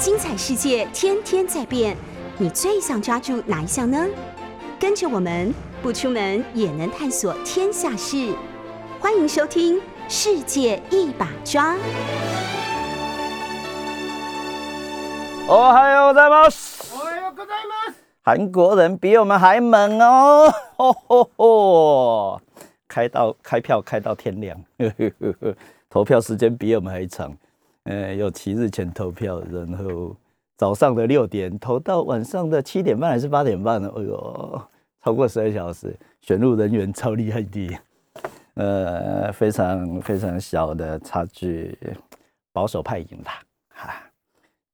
精彩世界天天在变，你最想抓住哪一项呢？跟着我们不出门也能探索天下事，欢迎收听《世界一把抓》。哦，还有在吗？韩国人比我们还猛哦！吼吼吼！开到开票开到天亮，呵呵呵呵投票时间比我们还长。呃，有七日前投票，然后早上的六点投到晚上的七点半还是八点半呢？哎呦，超过十二小时，选入人员超厉害的，呃，非常非常小的差距，保守派赢了，哈，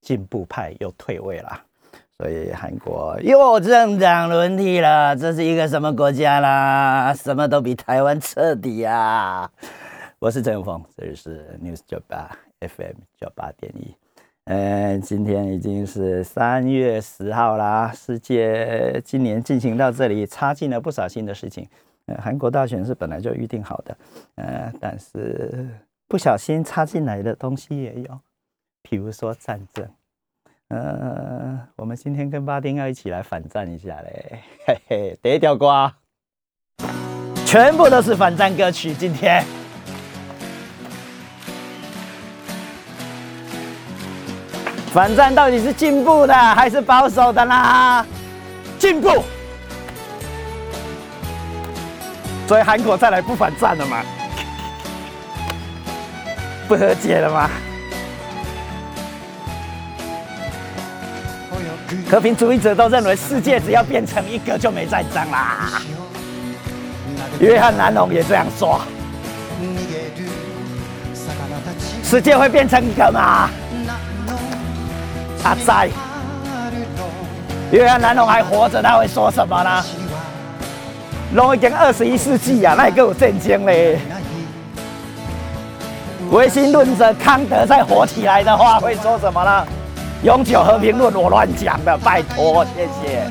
进步派又退位了，所以韩国又政党轮替了，这是一个什么国家啦？什么都比台湾彻底啊！我是陈永峰，这里是 News 九八。FM 九八点一，嗯，今天已经是三月十号啦。世界今年进行到这里，插进了不少新的事情。呃，韩国大选是本来就预定好的，呃，但是不小心插进来的东西也有，比如说战争。呃，我们今天跟巴丁要一起来反战一下嘞，嘿嘿，第一条瓜，全部都是反战歌曲，今天。反战到底是进步的还是保守的啦？进步，所以韩国再来不反战了吗？不和解了吗？和平主义者都认为世界只要变成一个就没战争啦。约翰南龙也这样说。世界会变成一个吗？他在，约翰南龙还活着，他会说什么呢？龙已经二十一世纪啊，那也够震惊嘞！唯心论者康德再活起来的话，会说什么呢？永久和平论我乱讲的，拜托，谢谢。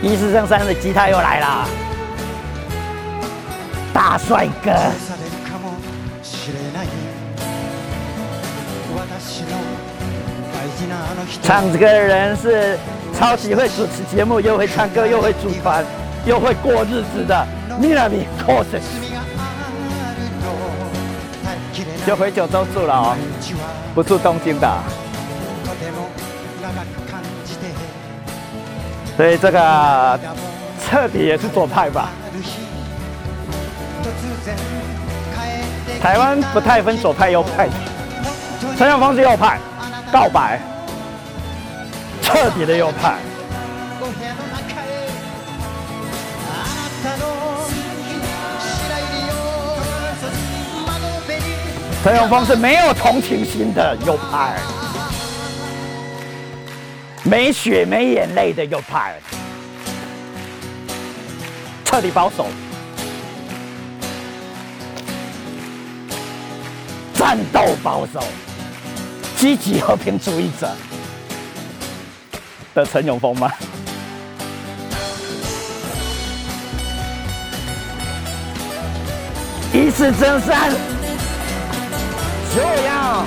一四三三的吉他又来了，大帅哥。唱这个人是超级会主持节目，又会唱歌，又会组团，又会过日子的 Minami Kosen。就回九州住了哦，不住东京的。所以这个彻底也是左派吧？台湾不太分左派右派，陈永峰是右派，告白，彻底的右派。陈永峰是没有同情心的右派。没血没眼泪的右派，彻底保守，战斗保守，积极和平主义者的陈永峰吗？一次真三，就样。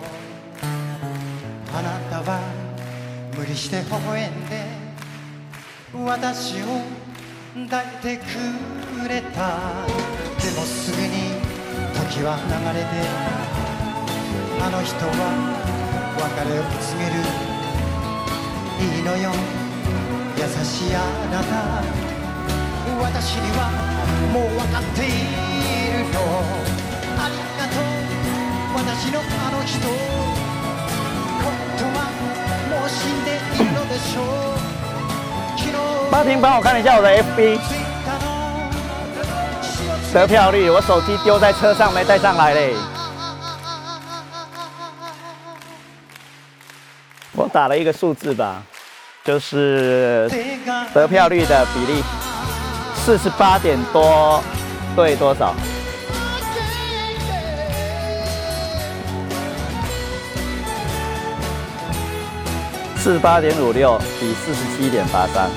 あなたは無理して微笑んで私を抱いてくれた。でもすぐに時は流れてあの人は別れを告げる。いいのよ優しいあなた。私にはもう分かっているのありがとう私のあの人。巴婷，帮我看一下我的 FB 得票率，我手机丢在车上没带上来嘞。我打了一个数字吧，就是得票率的比例，四十八点多对多少？四十八点五六比四十七点八三。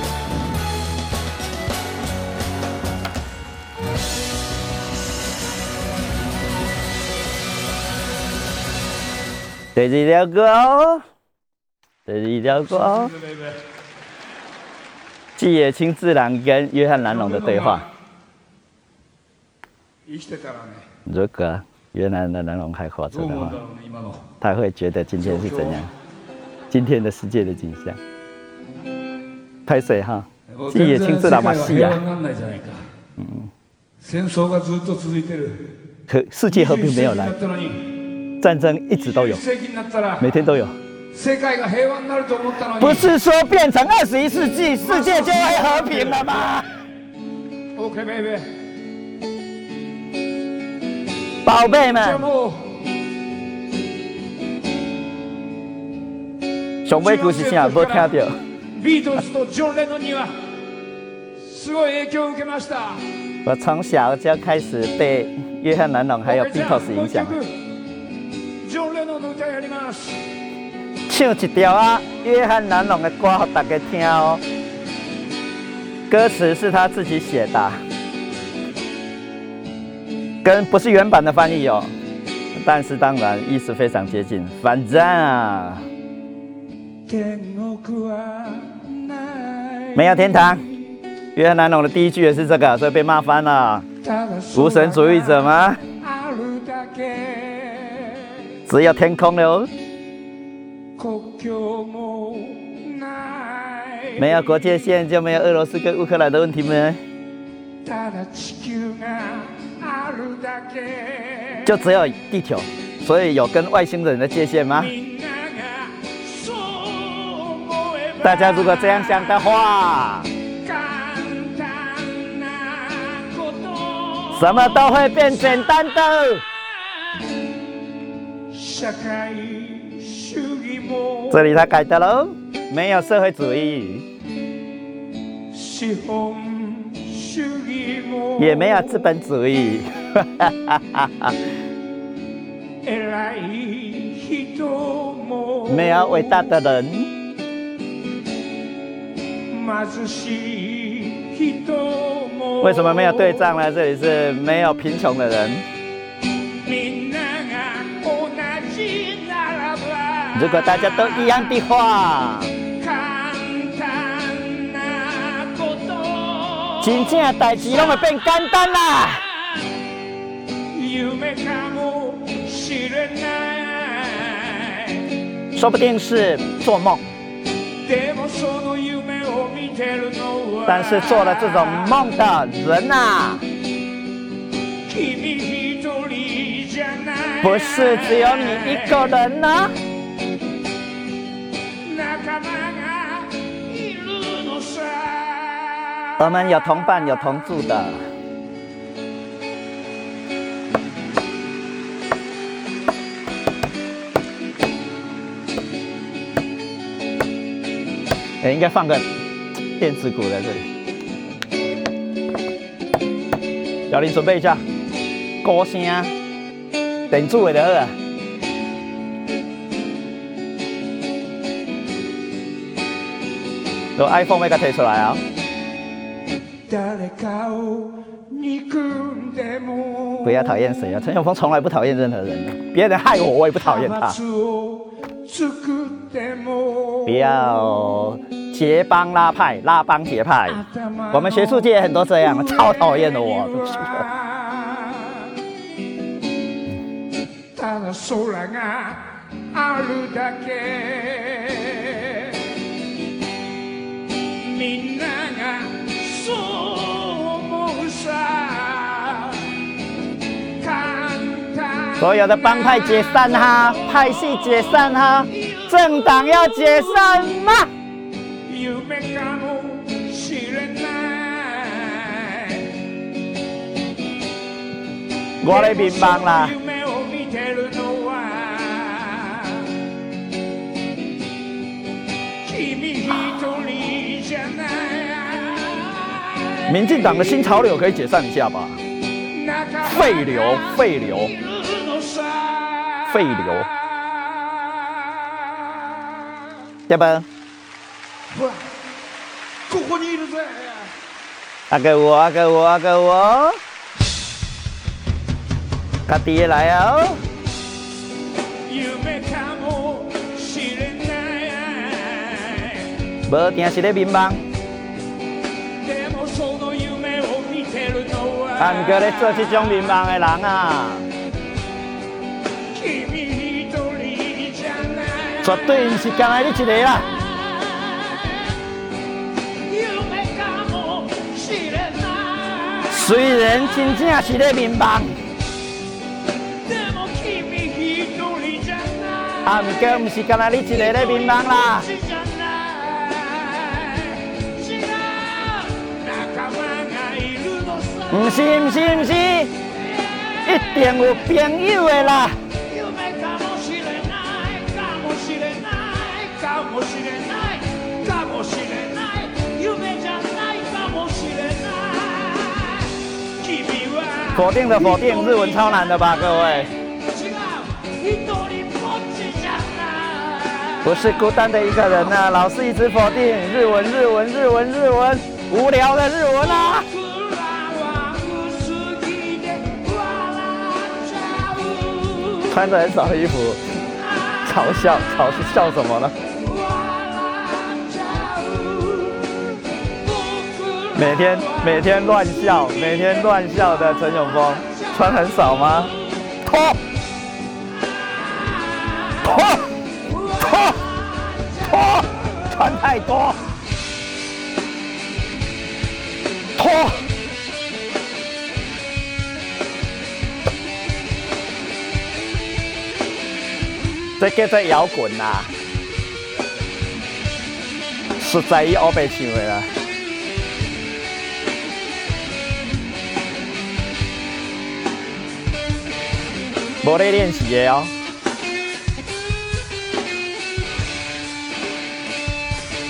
第二条歌，第二条歌，季野清自然跟约翰南龙的对话。如果约翰的南龙还活着的话，他会觉得今天是怎样？今天的世界的景象。拍水哈，季野清自然嘛是啊。嗯。和世界和平没有来。战争一直都有，每天都有。不是说变成二十一世纪，世界就会和平了吗？OK，贝贝，我从小就开始被约翰·南龙还有 Beatles 影响。唱一条啊，约翰南龙的歌给大家听哦。歌词是他自己写的，跟不是原版的翻译哦，但是当然意思非常接近。反正啊，没有天堂。约翰南龙的第一句也是这个，所以被骂翻了。无神主义者吗？只有天空了，没有国界线就没有俄罗斯跟乌克兰的问题吗？就只有地球，所以有跟外星人的界限吗？大家如果这样想的话，什么都会变简单的。这里他改的喽，没有社会主义，也没有资本主义，没有伟大的人，为什么没有对仗呢？这里是没有贫穷的人。如果大家都一样的话，真正的代志拢会变简单啦。说不定是做梦，但是做了这种梦的人呐，不是只有你一个人呢。我们有同伴，有同住的。哎，应该放个电子鼓在这里。小林准备一下，歌声，电子的就好。有 iPhone 没？给推出来啊！不要讨厌谁啊！陈永峰从来不讨厌任何人，别人害我，我也不讨厌他。不要结帮拉派，拉帮结派。我们学术界很多这样，超讨厌的我。所有的帮派解散哈，派系解散哈，政党要解散吗？我的民帮啦。民进党的新潮流可以解散一下吧？废流，废流，废流，对吧？阿哥我，阿哥我，阿哥我，家己来啊！无定是咧民望。啊！唔过咧做这种迷茫的人啊，绝对唔是干来你一个啦。虽然真正是咧迷茫，啊！唔过唔是干来你一个咧迷茫啦。唔是唔是唔是，一定有朋友的啦。否定的否定，日文超难的吧，各位。不是孤单的一个人呐，老是一直否定日文日文日文日文，无聊的日文啊。穿着很少的衣服，嘲笑，嘲笑什么呢？每天每天乱笑，每天乱笑的陈永峰，穿很少吗？脱，脱，脱，脱，穿太多，脱。这叫做摇滚呐，实在伊乌白唱的啦。无咧练习的哦，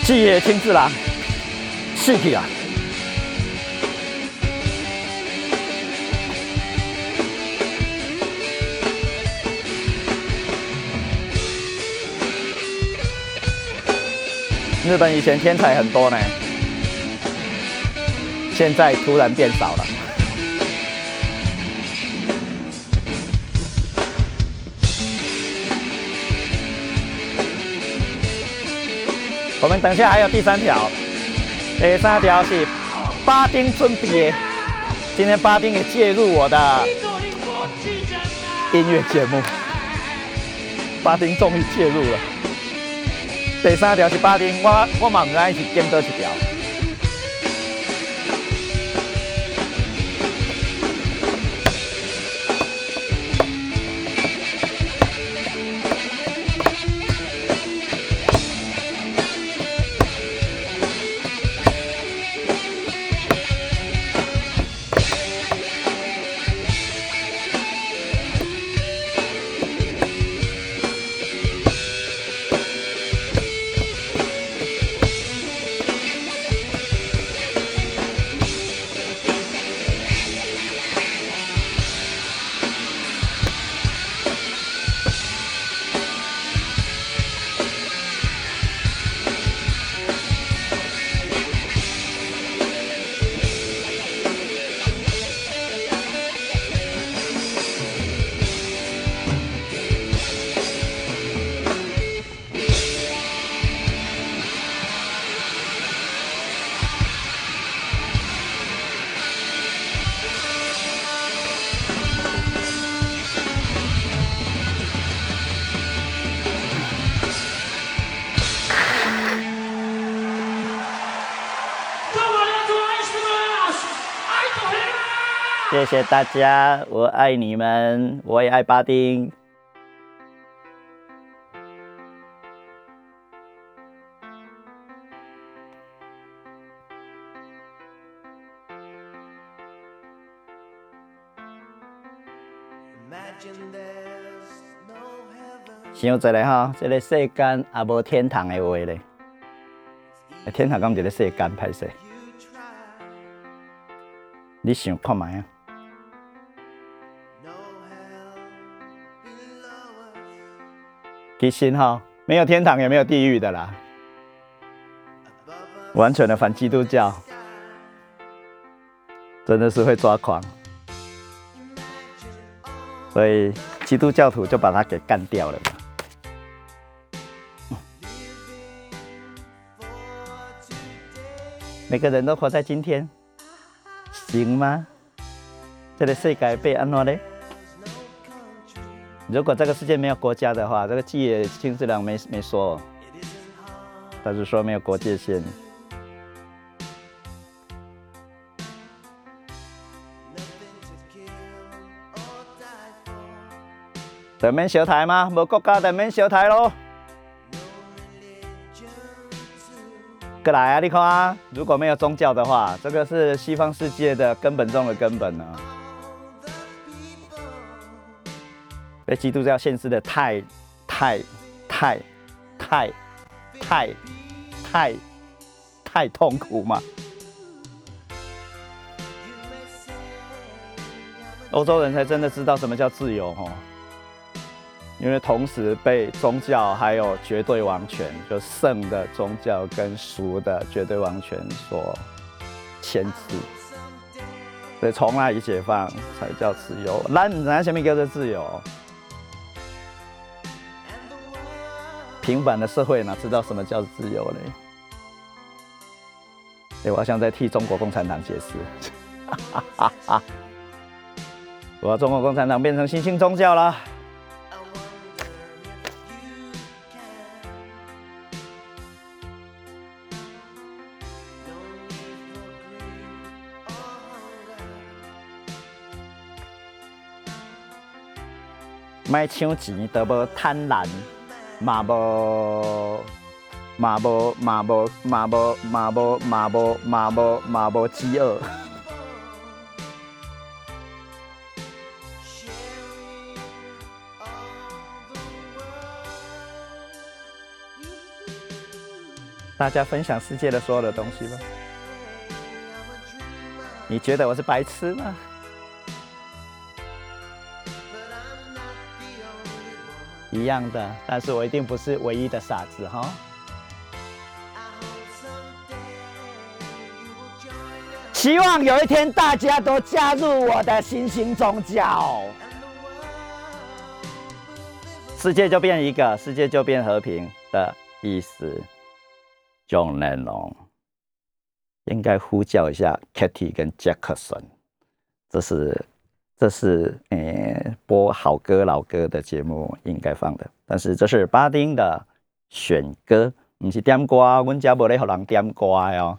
志野清志郎，死去啊！日本以前天才很多呢，现在突然变少了。我们等下还有第三条，第三条是巴丁春饼，今天巴丁也介入我的音乐节目，巴丁终于介入了。第三条是巴丁，我我嘛唔知是兼多一条。谢谢大家，我爱你们，我也爱巴丁。想一下哈，这个世间也无天堂的话咧，天堂敢一个世间歹势？你想看卖啊？其实哈，没有天堂也没有地狱的啦，完全的反基督教，真的是会抓狂，所以基督教徒就把他给干掉了。每个人都活在今天，行吗？这个世界被安怎呢？如果这个世界没有国家的话，这个季野清治郎没没说，他是说没有国界线。等免小台吗？无国家等免小台喽。过来啊！你看啊，如果没有宗教的话，这个是西方世界的根本中的根本呢。被基督教限制的太、太、太、太、太、太、太痛苦嘛？欧洲人才真的知道什么叫自由哦，因为同时被宗教还有绝对王权，就圣的宗教跟俗的绝对王权所牵制，所以从那里解放才叫自由。那那什么叫做自由？平板的社会哪知道什么叫自由嘞？哎，我好像在替中国共产党解释。我要中国共产党变成新兴宗教了。卖抢钱都无贪婪。嘛无，嘛无，嘛无，嘛无，嘛无，嘛无，嘛无，嘛无饥饿。大家分享世界的所有的东西吧。你觉得我是白痴吗？一样的，但是我一定不是唯一的傻子哈。希望有一天大家都加入我的新兴宗教，世界就变一个，世界就变和平的意思。John Lennon 应该呼叫一下 Katy 跟 Jackson，这是。这是诶播好歌老歌的节目应该放的，但是这是巴丁的选歌，不是点歌，阮家无咧互人点歌哦。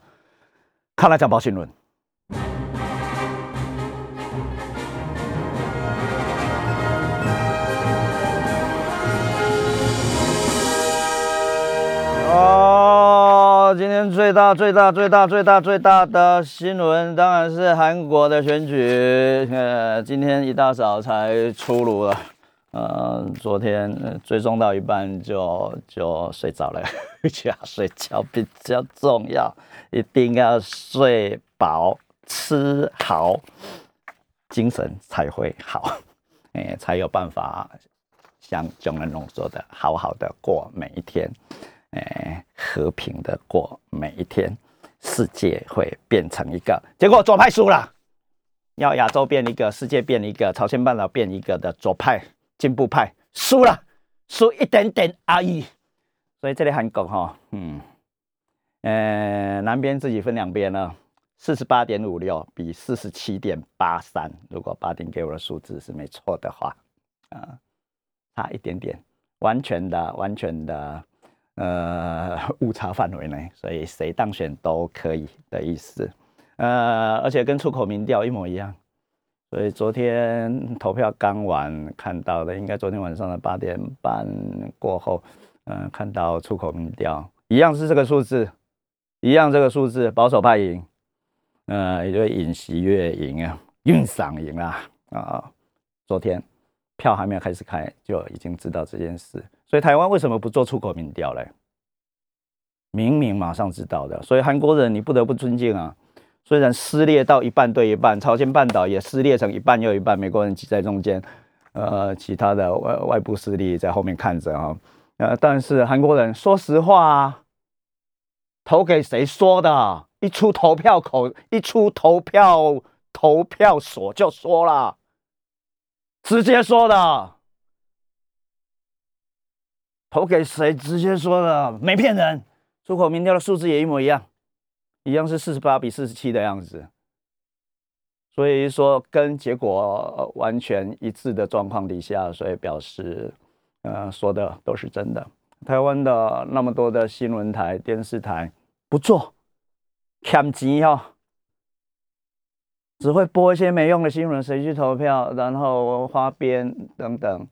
看来讲报新闻。今天最大、最大、最大、最大、最大的新闻当然是韩国的选举。呃，今天一大早才出炉了。呃，昨天追踪到一半就就睡着了，睡觉比较重要，一定要睡饱、吃好，精神才会好，哎，才有办法像蒋文龙说的，好好的过每一天。哎，和平的过每一天，世界会变成一个。结果左派输了，要亚洲变一个，世界变一个，朝鲜半岛变一个的左派进步派输了，输一点点而已。所以这里韩国哈，嗯，呃，南边自己分两边了，四十八点五六比四十七点八三，如果八丁给我的数字是没错的话，啊，差一点点，完全的，完全的。呃，误差范围内，所以谁当选都可以的意思。呃，而且跟出口民调一模一样，所以昨天投票刚完看到的，应该昨天晚上的八点半过后，嗯，看到出口民调一样是这个数字，一样这个数字，保守派赢，呃，也就尹锡悦赢啊，运赏赢啦啊，昨天票还没有开始开，就已经知道这件事。所以台湾为什么不做出口民调嘞？明明马上知道的，所以韩国人你不得不尊敬啊。虽然撕裂到一半对一半，朝鲜半岛也撕裂成一半又一半，美国人挤在中间，呃，其他的外外部势力在后面看着啊，呃，但是韩国人说实话啊，投给谁说的？一出投票口，一出投票投票所就说了，直接说的，投给谁直接说的，没骗人，出口民调的数字也一模一样。一样是四十八比四十七的样子，所以说跟结果完全一致的状况底下，所以表示，呃，说的都是真的。台湾的那么多的新闻台、电视台不做，欠钱哦，只会播一些没用的新闻，谁去投票，然后花边等等，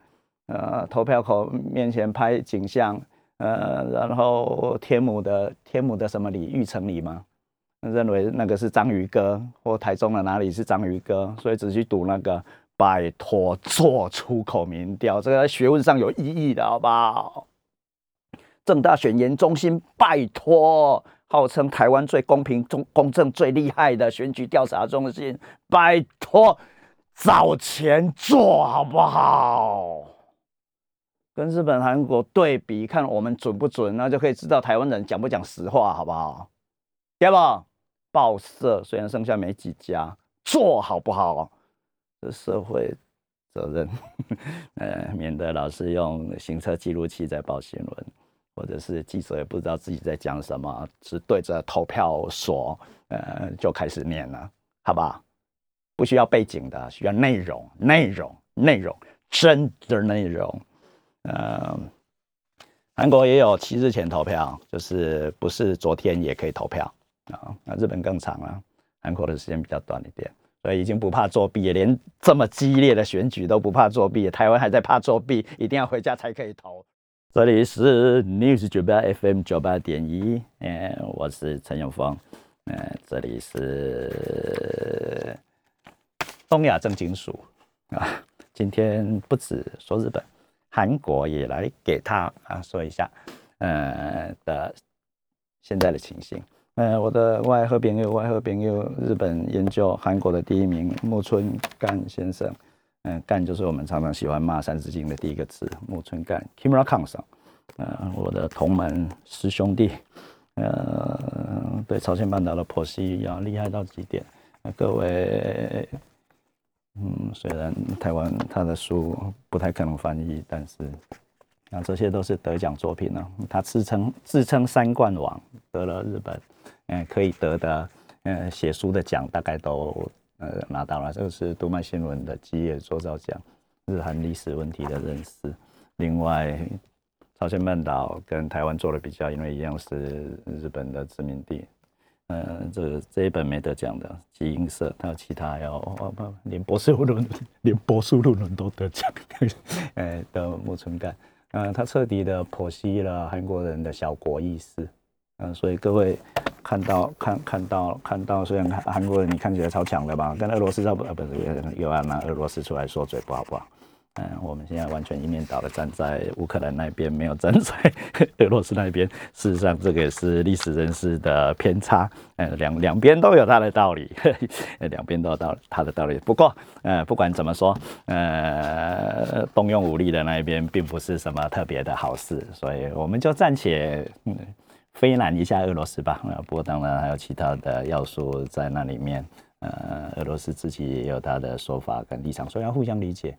呃，投票口面前拍景象，呃，然后天母的天母的什么里玉成里吗？认为那个是章鱼哥，或台中的哪里是章鱼哥，所以只去赌那个。拜托，做出口民调，这个在学问上有意义的，好不好？正大选研中心，拜托，号称台湾最公平、中公正、最厉害的选举调查中心，拜托，找钱做好不好？跟日本、韩国对比，看我们准不准，那就可以知道台湾人讲不讲实话，好不好？对不？报社虽然剩下没几家，做好不好？这社会责任，呃，免得老是用行车记录器在报新闻，或者是记者也不知道自己在讲什么，只对着投票所，呃，就开始念了，好吧？不需要背景的，需要内容，内容，内容，真的内容。嗯，韩国也有七日前投票，就是不是昨天也可以投票。啊，那日本更长了，韩国的时间比较短一点，所以已经不怕作弊，连这么激烈的选举都不怕作弊。台湾还在怕作弊，一定要回家才可以投。这里是 News 九八 FM 九八点一，嗯，我是陈永峰，嗯，这里是东亚正金属啊。今天不止说日本，韩国也来给他啊说一下，呃的现在的情形。呃，我的外和朋友，外和朋友，日本研究韩国的第一名木村干先生，嗯，干就是我们常常喜欢骂《三字经》的第一个字，木村干，Kimura Kang 上，呃，我的同门师兄弟，呃，对朝鲜半岛的剖析要厉害到极点，各位，嗯，虽然台湾他的书不太可能翻译，但是。那这些都是得奖作品呢。他自称自称三冠王，得了日本，嗯，可以得的，嗯，写书的奖大概都拿到了。这个是读卖新闻的基业做造奖，日韩历史问题的认识。另外，朝鲜半岛跟台湾做了比较，因为一样是日本的殖民地。嗯，这这一本没得奖的基因社，还有其他要不连博士论文连博士论文都得奖，哎的木村干。嗯，他彻底的剖析了韩国人的小国意识，嗯，所以各位看到看看到看到，虽然韩国人你看起来超强的吧，但俄罗斯差不呃不是又要拿俄罗斯出来说嘴不好不好？嗯，我们现在完全一面倒的站在乌克兰那边，没有站在俄罗斯那边。事实上，这个也是历史人士的偏差。嗯，两两边都有他的道理，两边都有道他的道理。不过，呃，不管怎么说，呃，动用武力的那一边并不是什么特别的好事，所以我们就暂且嗯非难一下俄罗斯吧。不过，当然还有其他的要素在那里面。呃，俄罗斯自己也有他的说法跟立场，所以要互相理解。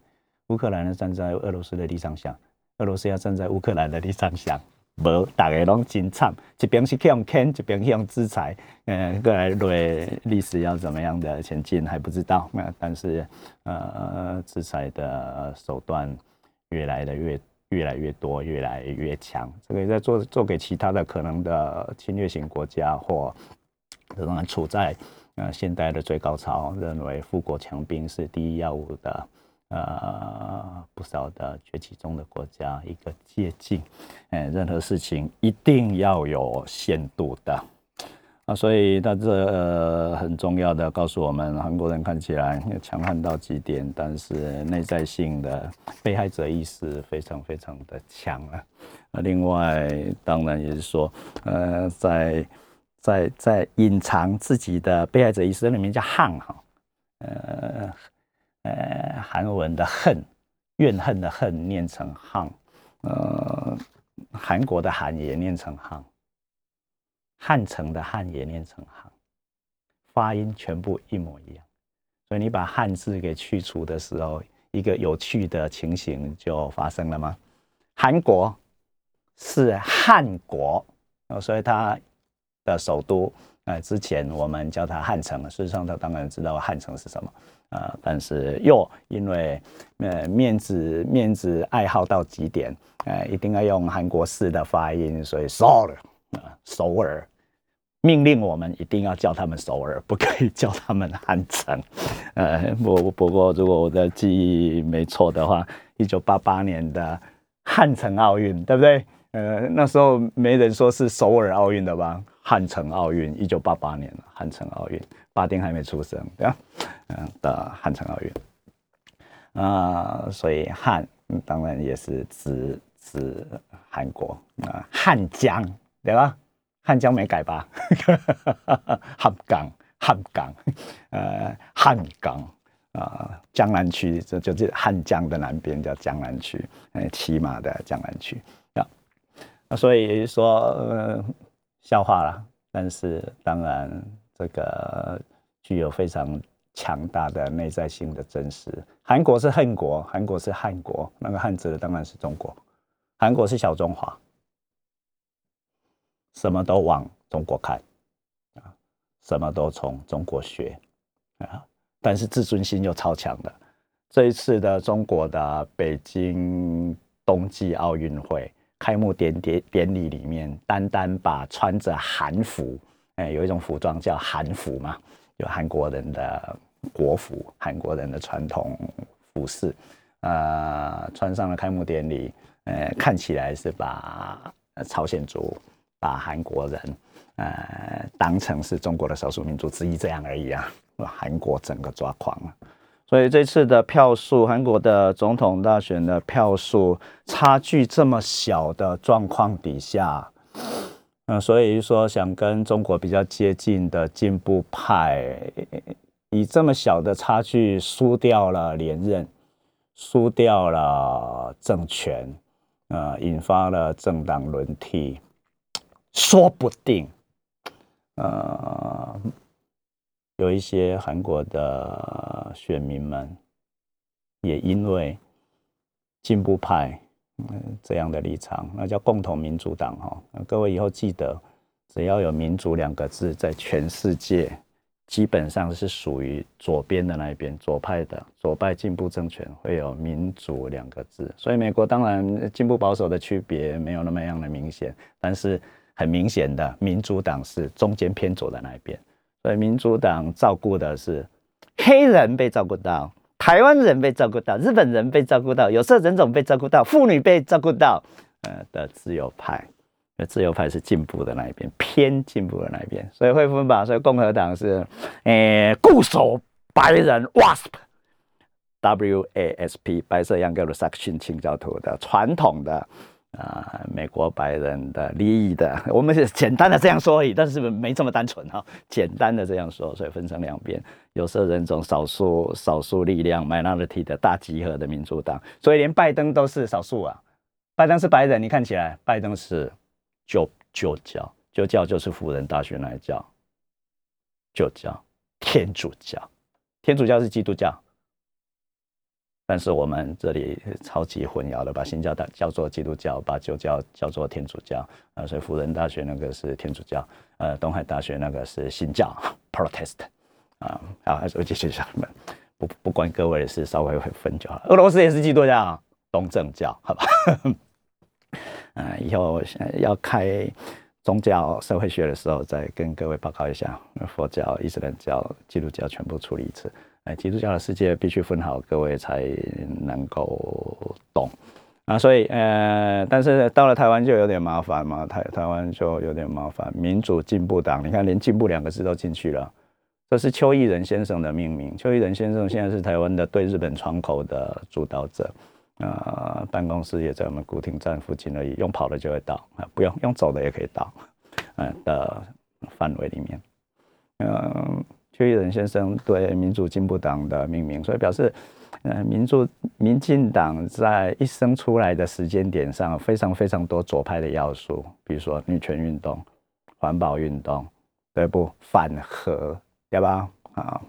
乌克兰呢站在俄罗斯的立场想，俄罗斯要站在乌克兰的立场想，无大家拢真惨，一边是用坑，一边用制裁，嗯，过来对历史要怎么样的前进还不知道，那但是呃制裁的手段越来的越越来越多，越来越强，这个在做做给其他的可能的侵略型国家或仍然处在呃，现代的最高潮认为富国强兵是第一要务的，呃，不少的崛起中的国家一个借鉴，哎，任何事情一定要有限度的。啊，所以他这呃很重要的告诉我们，韩国人看起来强悍到极点，但是内在性的被害者意识非常非常的强啊。那另外，当然也是说，呃，在在在隐藏自己的被害者意识里面叫恨哈，呃呃，韩文的恨，怨恨的恨念成恨，呃，韩国的韩也念成恨。汉城的汉也念成行，发音全部一模一样，所以你把汉字给去除的时候，一个有趣的情形就发生了吗？韩国是汉国，所以它的首都，呃，之前我们叫它汉城，事实上他当然知道汉城是什么，啊，但是又因为呃面子面子爱好到极点，呃，一定要用韩国式的发音，所以 Seoul 啊，首尔。命令我们一定要叫他们首尔，不可以叫他们汉城。呃，不不过，如果我的记忆没错的话，一九八八年的汉城奥运，对不对？呃，那时候没人说是首尔奥运的吧？汉城奥运，一九八八年汉城奥运，巴丁还没出生，对吧？嗯，的汉城奥运啊，所以汉当然也是指指韩国啊，汉江，对吧？汉江没改吧？汉江，汉江，呃，汉江啊，江南区这就是汉江的南边叫江南区，呃，骑马的江南区啊。那所以说笑话了，但是当然这个具有非常强大的内在性的真实。韩国是恨国，韩国是汉国，那个汉字当然是中国，韩国是小中华。什么都往中国看，啊，什么都从中国学，啊，但是自尊心又超强的。这一次的中国的北京冬季奥运会开幕典典典礼里面，单单把穿着韩服，哎，有一种服装叫韩服嘛，有韩国人的国服，韩国人的传统服饰，呃，穿上了开幕典礼，呃，看起来是把朝鲜族。把韩国人，呃，当成是中国的少数民族之一这样而已啊！韩国整个抓狂了。所以这次的票数，韩国的总统大选的票数差距这么小的状况底下，嗯，所以说想跟中国比较接近的进步派，以这么小的差距输掉了连任，输掉了政权，呃，引发了政党轮替。说不定，呃，有一些韩国的选民们也因为进步派嗯这样的立场，那叫共同民主党哈。各位以后记得，只要有“民主”两个字，在全世界基本上是属于左边的那一边，左派的左派进步政权会有“民主”两个字。所以美国当然进步保守的区别没有那么样的明显，但是。很明显的，民主党是中间偏左的那一边，所以民主党照顾的是黑人被照顾到，台湾人被照顾到，日本人被照顾到，有色人种被照顾到，妇女被照顾到，呃的自由派，自由派是进步的那一边，偏进步的那一边，所以会分吧，所以共和党是，诶固守白人 WASP，W A S P 白色盎格鲁撒克逊清教徒的传统的。啊，美国白人的利益的，我们是简单的这样说而已，但是没这么单纯哈。简单的这样说，所以分成两边，有色人种少数少数力量 minority 的大集合的民主党，所以连拜登都是少数啊。拜登是白人，你看起来，拜登是旧旧教，旧教就是辅仁大学那一教，旧教天主教，天主教是基督教。但是我们这里超级混淆的，把新教的叫做基督教，把旧教叫做天主教啊，所以辅仁大学那个是天主教，呃，东海大学那个是新教 （Protest） 啊，好，还是我继续讲们不不关各位的事，稍微会分就好。俄罗斯也是基督教，东正教，好吧？嗯，以后要开宗教社会学的时候，再跟各位报告一下。佛教、伊斯兰教、基督教全部处理一次。哎，基督教的世界必须分好，各位才能够懂啊。所以，呃，但是到了台湾就有点麻烦嘛。台台湾就有点麻烦。民主进步党，你看连进步两个字都进去了。这是邱毅仁先生的命名。邱毅仁先生现在是台湾的对日本窗口的主导者。呃，办公室也在我们古亭站附近而已，用跑的就会到啊，不用用走的也可以到，嗯的范围里面。嗯，邱毅仁先生对民主进步党的命名，所以表示，呃，民主民进党在一生出来的时间点上，非常非常多左派的要素，比如说女权运动、环保运动，对不？反核，对吧？啊。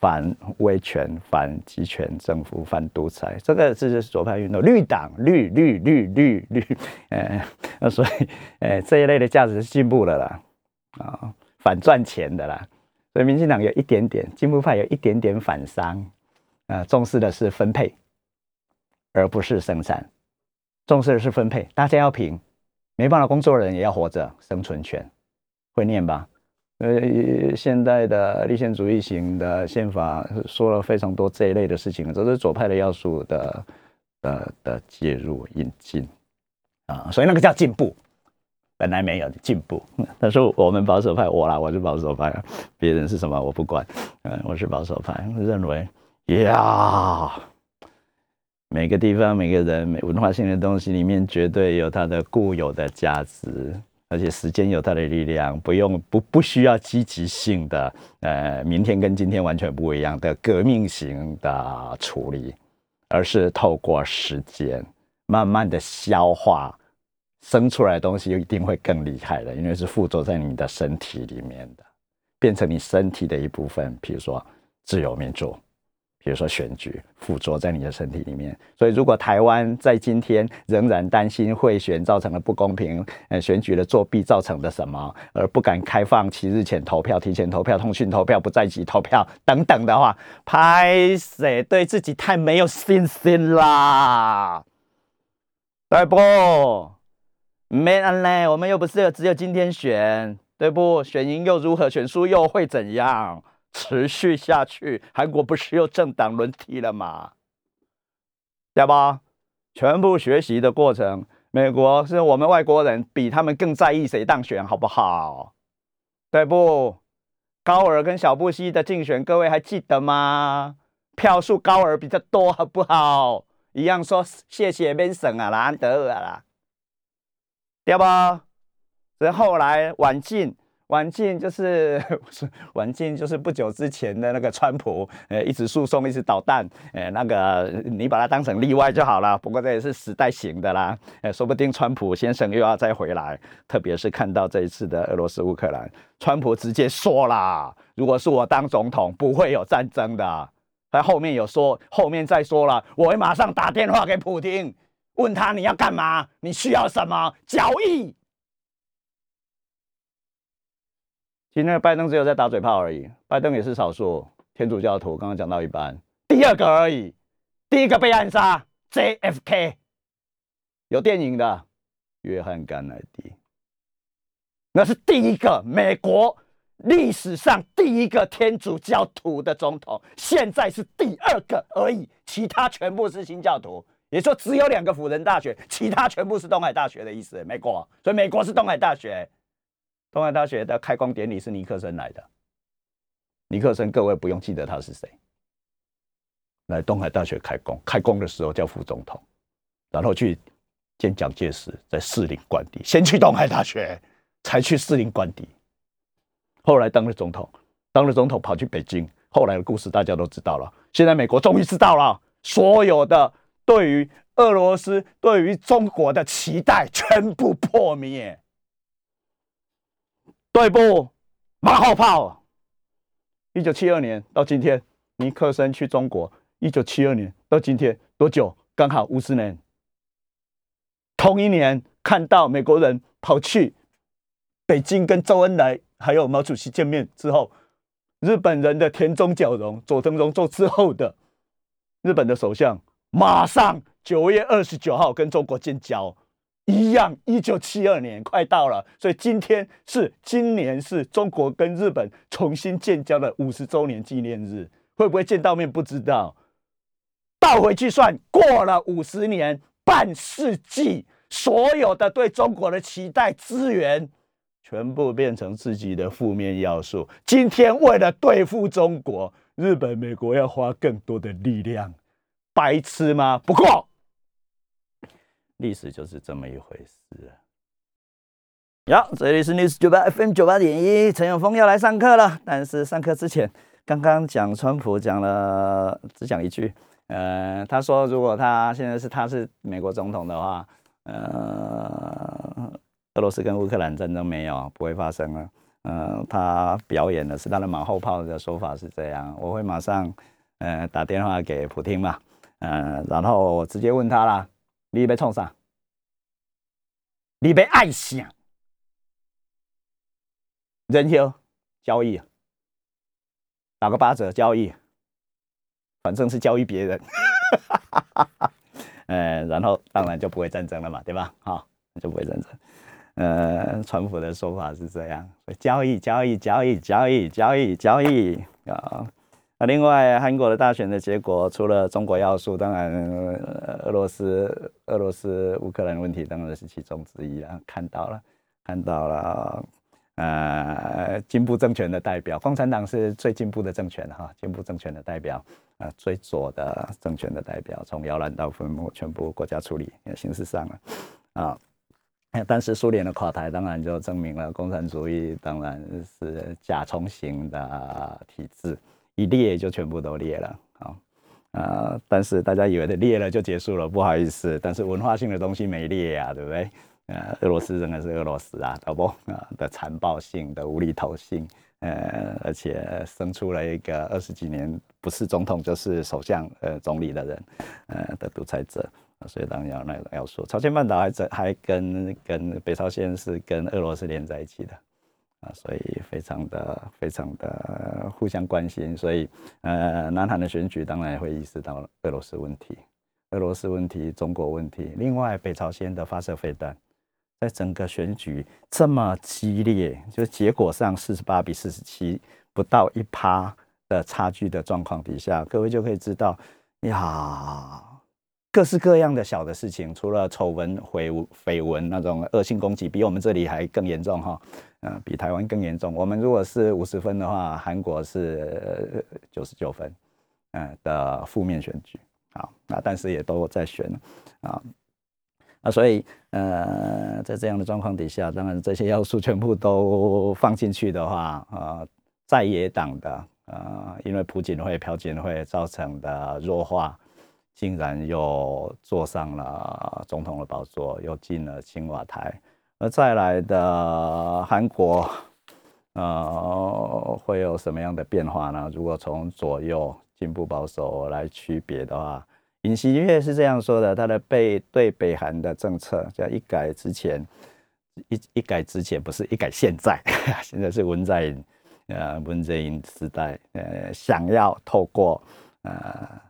反威权、反集权政府、反独裁，这个这是左派运动。绿党，绿绿绿绿绿，呃，所以，呃，这一类的价值是进步了啦，啊，反赚钱的啦。所以，民进党有一点点进步派，有一点点反商，啊，重视的是分配，而不是生产，重视的是分配。大家要平，没办法，工作人也要活着，生存权，会念吧？呃，现代的立宪主义型的宪法说了非常多这一类的事情，这是左派的要素的的的介入引进啊，所以那个叫进步，本来没有进步。但是我们保守派，我啦，我是保守派，别人是什么我不管，嗯，我是保守派，认为呀，每个地方每个人每文化性的东西里面绝对有它的固有的价值。而且时间有它的力量，不用不不需要积极性的，呃，明天跟今天完全不一样的革命型的处理，而是透过时间慢慢的消化生出来的东西，一定会更厉害的，因为是附着在你的身体里面的，变成你身体的一部分。比如说自由民主。比如说选举附着在你的身体里面，所以如果台湾在今天仍然担心贿选造成的不公平，呃，选举的作弊造成的什么，而不敢开放七日前投票、提前投票、通讯投票、不在籍投票等等的话，拍谁对自己太没有信心啦？对不？没人嘞，我们又不是只有今天选，对不？选赢又如何？选输又会怎样？持续下去，韩国不是又政党轮替了吗？对吧？全部学习的过程，美国是我们外国人比他们更在意谁当选，好不好？对不？高尔跟小布希的竞选，各位还记得吗？票数高尔比较多，好不好？一样说谢谢边省啊，兰德尔啦，对不？然后来晚进。晚进就是 晚进就是不久之前的那个川普，呃，一直诉讼，一直捣蛋，呃，那个你把它当成例外就好了。不过这也是时代型的啦，呃，说不定川普先生又要再回来。特别是看到这一次的俄罗斯乌克兰，川普直接说了，如果是我当总统，不会有战争的。他后面有说，后面再说了，我会马上打电话给普京，问他你要干嘛，你需要什么交易。今天拜登只有在打嘴炮而已，拜登也是少数天主教徒。刚刚讲到一半，第二个而已，第一个被暗杀 JFK，有电影的约翰甘乃迪，那是第一个美国历史上第一个天主教徒的总统，现在是第二个而已，其他全部是新教徒，也说只有两个辅仁大学，其他全部是东海大学的意思。美国，所以美国是东海大学。东海大学的开光典礼是尼克森来的。尼克森，各位不用记得他是谁。来东海大学开工，开工的时候叫副总统，然后去见蒋介石，在士林官邸，先去东海大学，才去士林官邸。后来当了总统，当了总统跑去北京，后来的故事大家都知道了。现在美国终于知道了，所有的对于俄罗斯、对于中国的期待全部破灭。对不？马后炮。一九七二年到今天，尼克森去中国。一九七二年到今天多久？刚好五十年。同一年看到美国人跑去北京跟周恩来还有毛主席见面之后，日本人的田中角荣、佐藤荣作之后的日本的首相，马上九月二十九号跟中国建交。一样，一九七二年快到了，所以今天是今年是中国跟日本重新建交的五十周年纪念日，会不会见到面不知道。倒回去算，过了五十年，半世纪，所有的对中国的期待资源，全部变成自己的负面要素。今天为了对付中国，日本、美国要花更多的力量，白痴吗？不过。历史就是这么一回事。好，这里是 News 九八 FM 九八点一，陈永峰要来上课了。但是上课之前，刚刚讲川普讲了，只讲一句，呃，他说如果他现在是他是美国总统的话，呃，俄罗斯跟乌克兰战争没有不会发生了。呃，他表演的是他的马后炮的说法是这样，我会马上呃打电话给普京嘛，呃，然后我直接问他啦。你被创啥？你被爱啥？人球交易，打个八折交易，反正是交易别人。呃，然后当然就不会战争了嘛，对吧？好，就不会战争。呃，川普的说法是这样：交易，交易，交易，交易，交易，交易啊。那另外，韩国的大选的结果，除了中国要素，当然俄罗斯、俄罗斯、乌克兰问题当然是其中之一啊。看到了，看到了，呃，进步政权的代表，共产党是最进步的政权哈，进步政权的代表，啊，最左的政权的代表，从摇篮到坟墓，全部国家处理，形式上了，啊，但是苏联的垮台，当然就证明了共产主义当然是甲虫型的体制。一裂就全部都裂了，好，呃，但是大家以为的裂了就结束了，不好意思，但是文化性的东西没裂呀，对不对？呃，俄罗斯仍然是俄罗斯啊，好不？啊的残暴性的无厘头性，呃，而且生出了一个二十几年不是总统就是首相、呃总理的人，呃的独裁者，所以当然要那要说，朝鲜半岛还在还跟跟北朝鲜是跟俄罗斯连在一起的。啊，所以非常的、非常的互相关心，所以呃，南韩的选举当然也会意识到俄罗斯问题、俄罗斯问题、中国问题。另外，北朝鲜的发射飞弹，在整个选举这么激烈，就是结果上四十八比四十七，不到一趴的差距的状况底下，各位就可以知道呀。各式各样的小的事情，除了丑闻、绯绯闻那种恶性攻击，比我们这里还更严重哈，嗯，比台湾更严重。我们如果是五十分的话，韩国是九十九分，嗯的负面选举，好，那但是也都在选啊，啊，所以呃，在这样的状况底下，当然这些要素全部都放进去的话，啊，在野党的啊，因为朴槿惠、朴槿惠造成的弱化。竟然又坐上了总统的宝座，又进了青瓦台。而再来的韩国，呃，会有什么样的变化呢？如果从左右进步保守来区别的话，尹锡悦是这样说的：他的被对北韩的政策叫一改之前，一一改之前不是一改现在，现在是文在寅，呃，文在寅时代，呃，想要透过呃。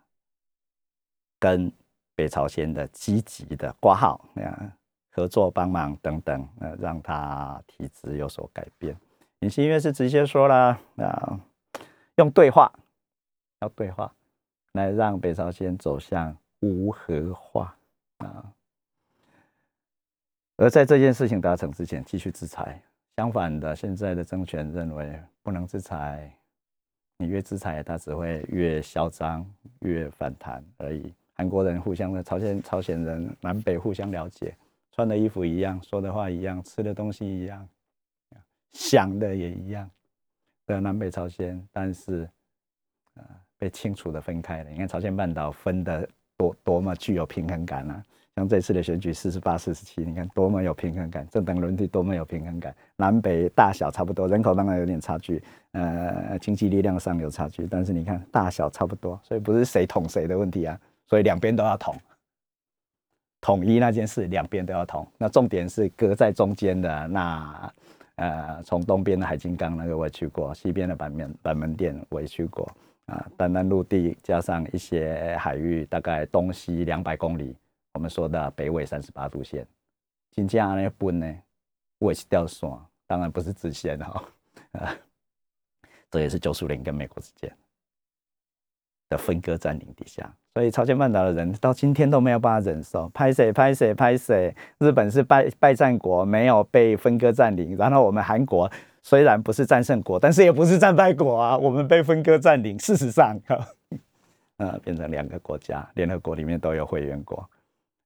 跟北朝鲜的积极的挂号，那样，合作帮忙等等，呃，让他体质有所改变。尹锡悦是直接说了，啊，用对话，要对话，来让北朝鲜走向无核化啊。而在这件事情达成之前，继续制裁。相反的，现在的政权认为不能制裁，你越制裁，他只会越嚣张，越反弹而已。韩国人互相的，朝鲜朝鲜人南北互相了解，穿的衣服一样，说的话一样，吃的东西一样，想的也一样，的南北朝鲜，但是啊被清楚的分开了。你看朝鲜半岛分的多多么具有平衡感啊！像这次的选举四十八四十七，你看多么有平衡感，政党轮替多么有平衡感，南北大小差不多，人口当然有点差距，呃，经济力量上有差距，但是你看大小差不多，所以不是谁捅谁的问题啊。所以两边都要统，统一那件事，两边都要统。那重点是隔在中间的那，呃，从东边的海金刚那个我也去过，西边的板门板门店我也去过，啊，单单陆地加上一些海域，大概东西两百公里，我们说的北纬三十八度线，金价那分呢，我也是掉线，当然不是直线哈，啊，这也是九苏联跟美国之间的分割占领底下，所以朝鲜半岛的人到今天都没有办法忍受，拍谁拍谁拍谁，日本是败败战国，没有被分割占领，然后我们韩国虽然不是战胜国，但是也不是战败国啊，我们被分割占领，事实上，呃，变成两个国家，联合国里面都有会员国。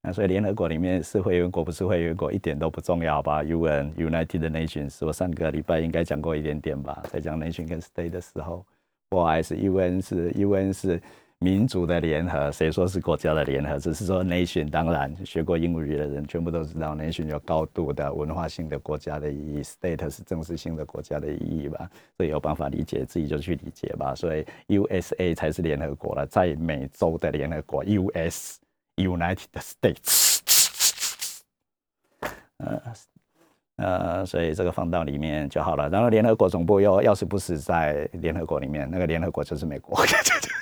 那所以联合国里面是会员国不是会员国一点都不重要吧？UN United Nations，我上个礼拜应该讲过一点点吧，在讲 nation 跟 state 的时候，不好意思，UN 是 UN 是民族的联合，谁说是国家的联合？只是说 nation，当然学过英语的人全部都知道 nation 有高度的文化性的国家的意义，state 是正式性的国家的意义吧？所以有办法理解自己就去理解吧。所以 USA 才是联合国了，在美洲的联合国 US。United States，呃呃，所以这个放到里面就好了。然后联合国总部又要是不是在联合国里面，那个联合国就是美国。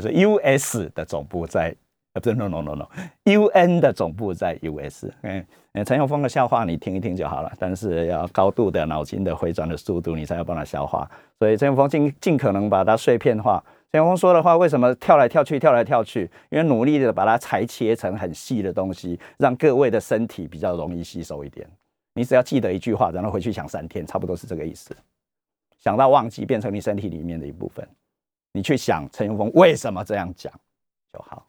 就是 US 的总部在，呃，不是 No No No No，UN 的总部在 US。嗯，陈永峰的笑话你听一听就好了，但是要高度的脑筋的回转的速度，你才要帮他消化。所以陈永峰尽尽可能把它碎片化。陈永峰说的话，为什么跳来跳去，跳来跳去？因为努力的把它裁切成很细的东西，让各位的身体比较容易吸收一点。你只要记得一句话，然后回去想三天，差不多是这个意思。想到忘记，变成你身体里面的一部分。你去想陈永峰为什么这样讲就好。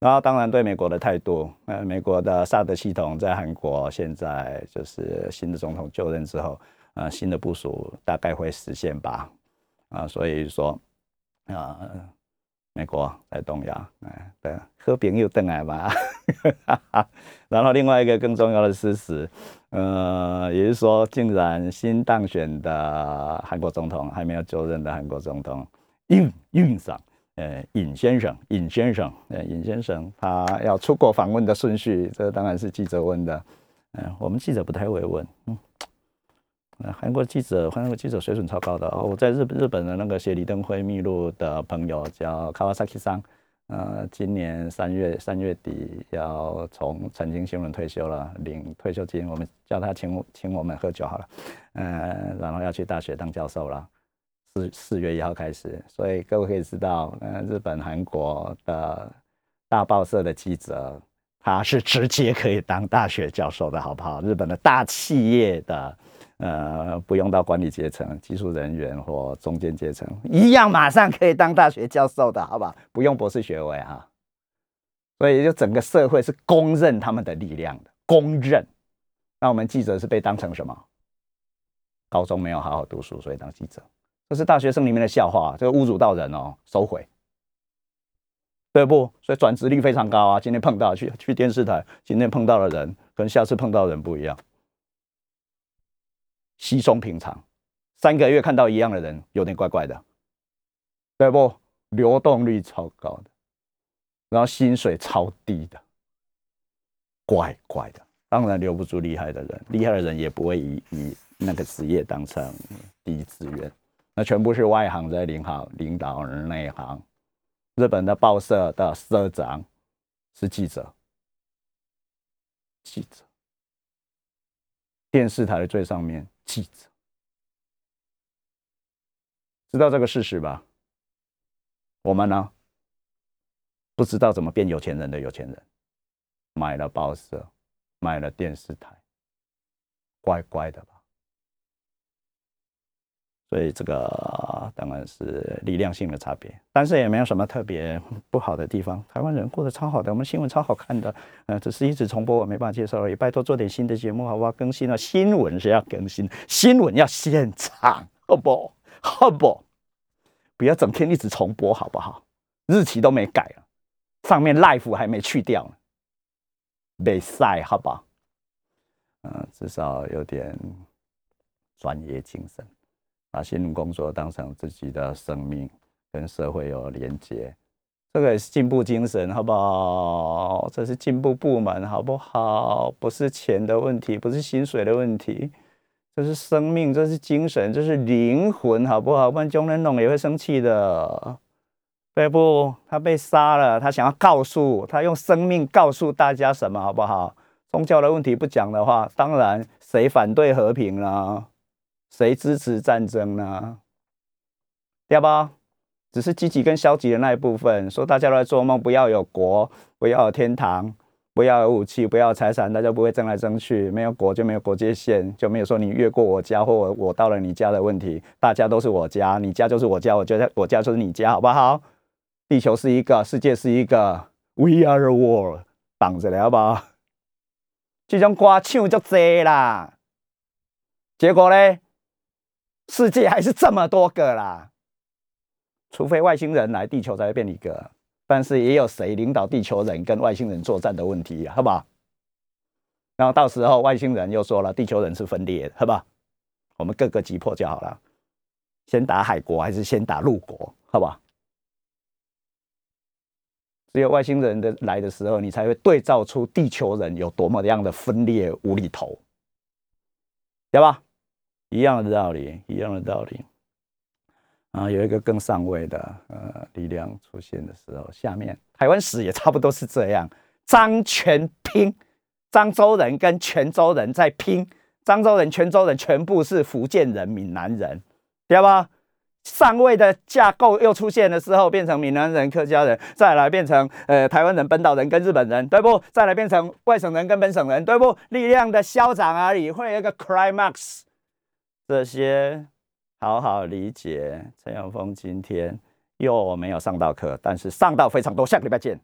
然后，当然对美国的态度，呃，美国的萨德系统在韩国现在就是新的总统就任之后，呃，新的部署大概会实现吧。啊，所以说。啊，美国在东亚，哎，对，和平又登来嘛。然后另外一个更重要的事实，呃，也就是说，竟然新当选的韩国总统，还没有就任的韩国总统尹尹上，呃，尹先生，尹先生，呃，尹先生，他要出国访问的顺序，这当然是记者问的，嗯，我们记者不太会问，嗯。韩国记者，韩国记者水准超高的哦。我在日日本的那个写李登辉秘录的朋友叫卡瓦萨基桑，呃，今年三月三月底要从财经新闻退休了，领退休金。我们叫他请请我们喝酒好了，呃，然后要去大学当教授了，四四月一号开始。所以各位可以知道，呃，日本、韩国的大报社的记者，他是直接可以当大学教授的，好不好？日本的大企业的。呃，不用到管理阶层、技术人员或中间阶层，一样马上可以当大学教授的，好吧？不用博士学位哈。所以就整个社会是公认他们的力量的，公认。那我们记者是被当成什么？高中没有好好读书，所以当记者，这是大学生里面的笑话，这个侮辱到人哦，收回，对不？所以转职率非常高啊。今天碰到去去电视台，今天碰到的人，跟下次碰到的人不一样。稀松平常，三个月看到一样的人，有点怪怪的，对不？流动率超高的，然后薪水超低的，怪怪的。当然留不住厉害的人，厉害的人也不会以以那个职业当成第一志愿。那全部是外行在领好领导人内行。日本的报社的社长是记者，记者，电视台的最上面。记者知道这个事实吧？我们呢？不知道怎么变有钱人的有钱人，买了报社，买了电视台，乖乖的吧。所以这个当然是力量性的差别，但是也没有什么特别不好的地方。台湾人过得超好的，我们新闻超好看的，呃，只是一直重播，我没办法介绍而已。拜托做点新的节目，好不好？更新了新闻是要更新，新闻要现场，好不？好好不好？不要整天一直重播，好不好？日期都没改了，上面 life 还没去掉呢，没晒，好不好？嗯，至少有点专业精神。把新闻工作当成自己的生命，跟社会有连接，这个也是进步精神，好不好？这是进步部门，好不好？不是钱的问题，不是薪水的问题，这是生命，这是精神，这是灵魂，好不好？不然中人弄也会生气的，对不？他被杀了，他想要告诉他用生命告诉大家什么，好不好？宗教的问题不讲的话，当然谁反对和平了？谁支持战争呢？对吧？只是积极跟消极的那一部分，说大家都在做梦，不要有国，不要有天堂，不要有武器，不要有财产，大家不会争来争去，没有国就没有国界线，就没有说你越过我家或我我到了你家的问题，大家都是我家，你家就是我家，我觉得我家就是你家，好不好？地球是一个，世界是一个，We are the world，绑着了，好不好？这种歌唱就多啦，结果呢，世界还是这么多个啦。除非外星人来地球才会变一个，但是也有谁领导地球人跟外星人作战的问题，好不好？然后到时候外星人又说了，地球人是分裂的，好不好？我们各个击破就好了，先打海国还是先打陆国，好不好？只有外星人的来的时候，你才会对照出地球人有多么样的分裂无厘头，对吧？一样的道理，一样的道理。啊，有一个更上位的呃力量出现的时候，下面台湾史也差不多是这样，漳泉拼，漳州人跟泉州人在拼，漳州人、泉州人全部是福建人、闽南人，对吧？上位的架构又出现的时候，变成闽南人、客家人，再来变成呃台湾人、本岛人跟日本人，对不？再来变成外省人跟本省人，对不？力量的消长而已，会有一个 climax，这些。好好理解，陈永峰今天又没有上到课，但是上到非常多。下个礼拜见。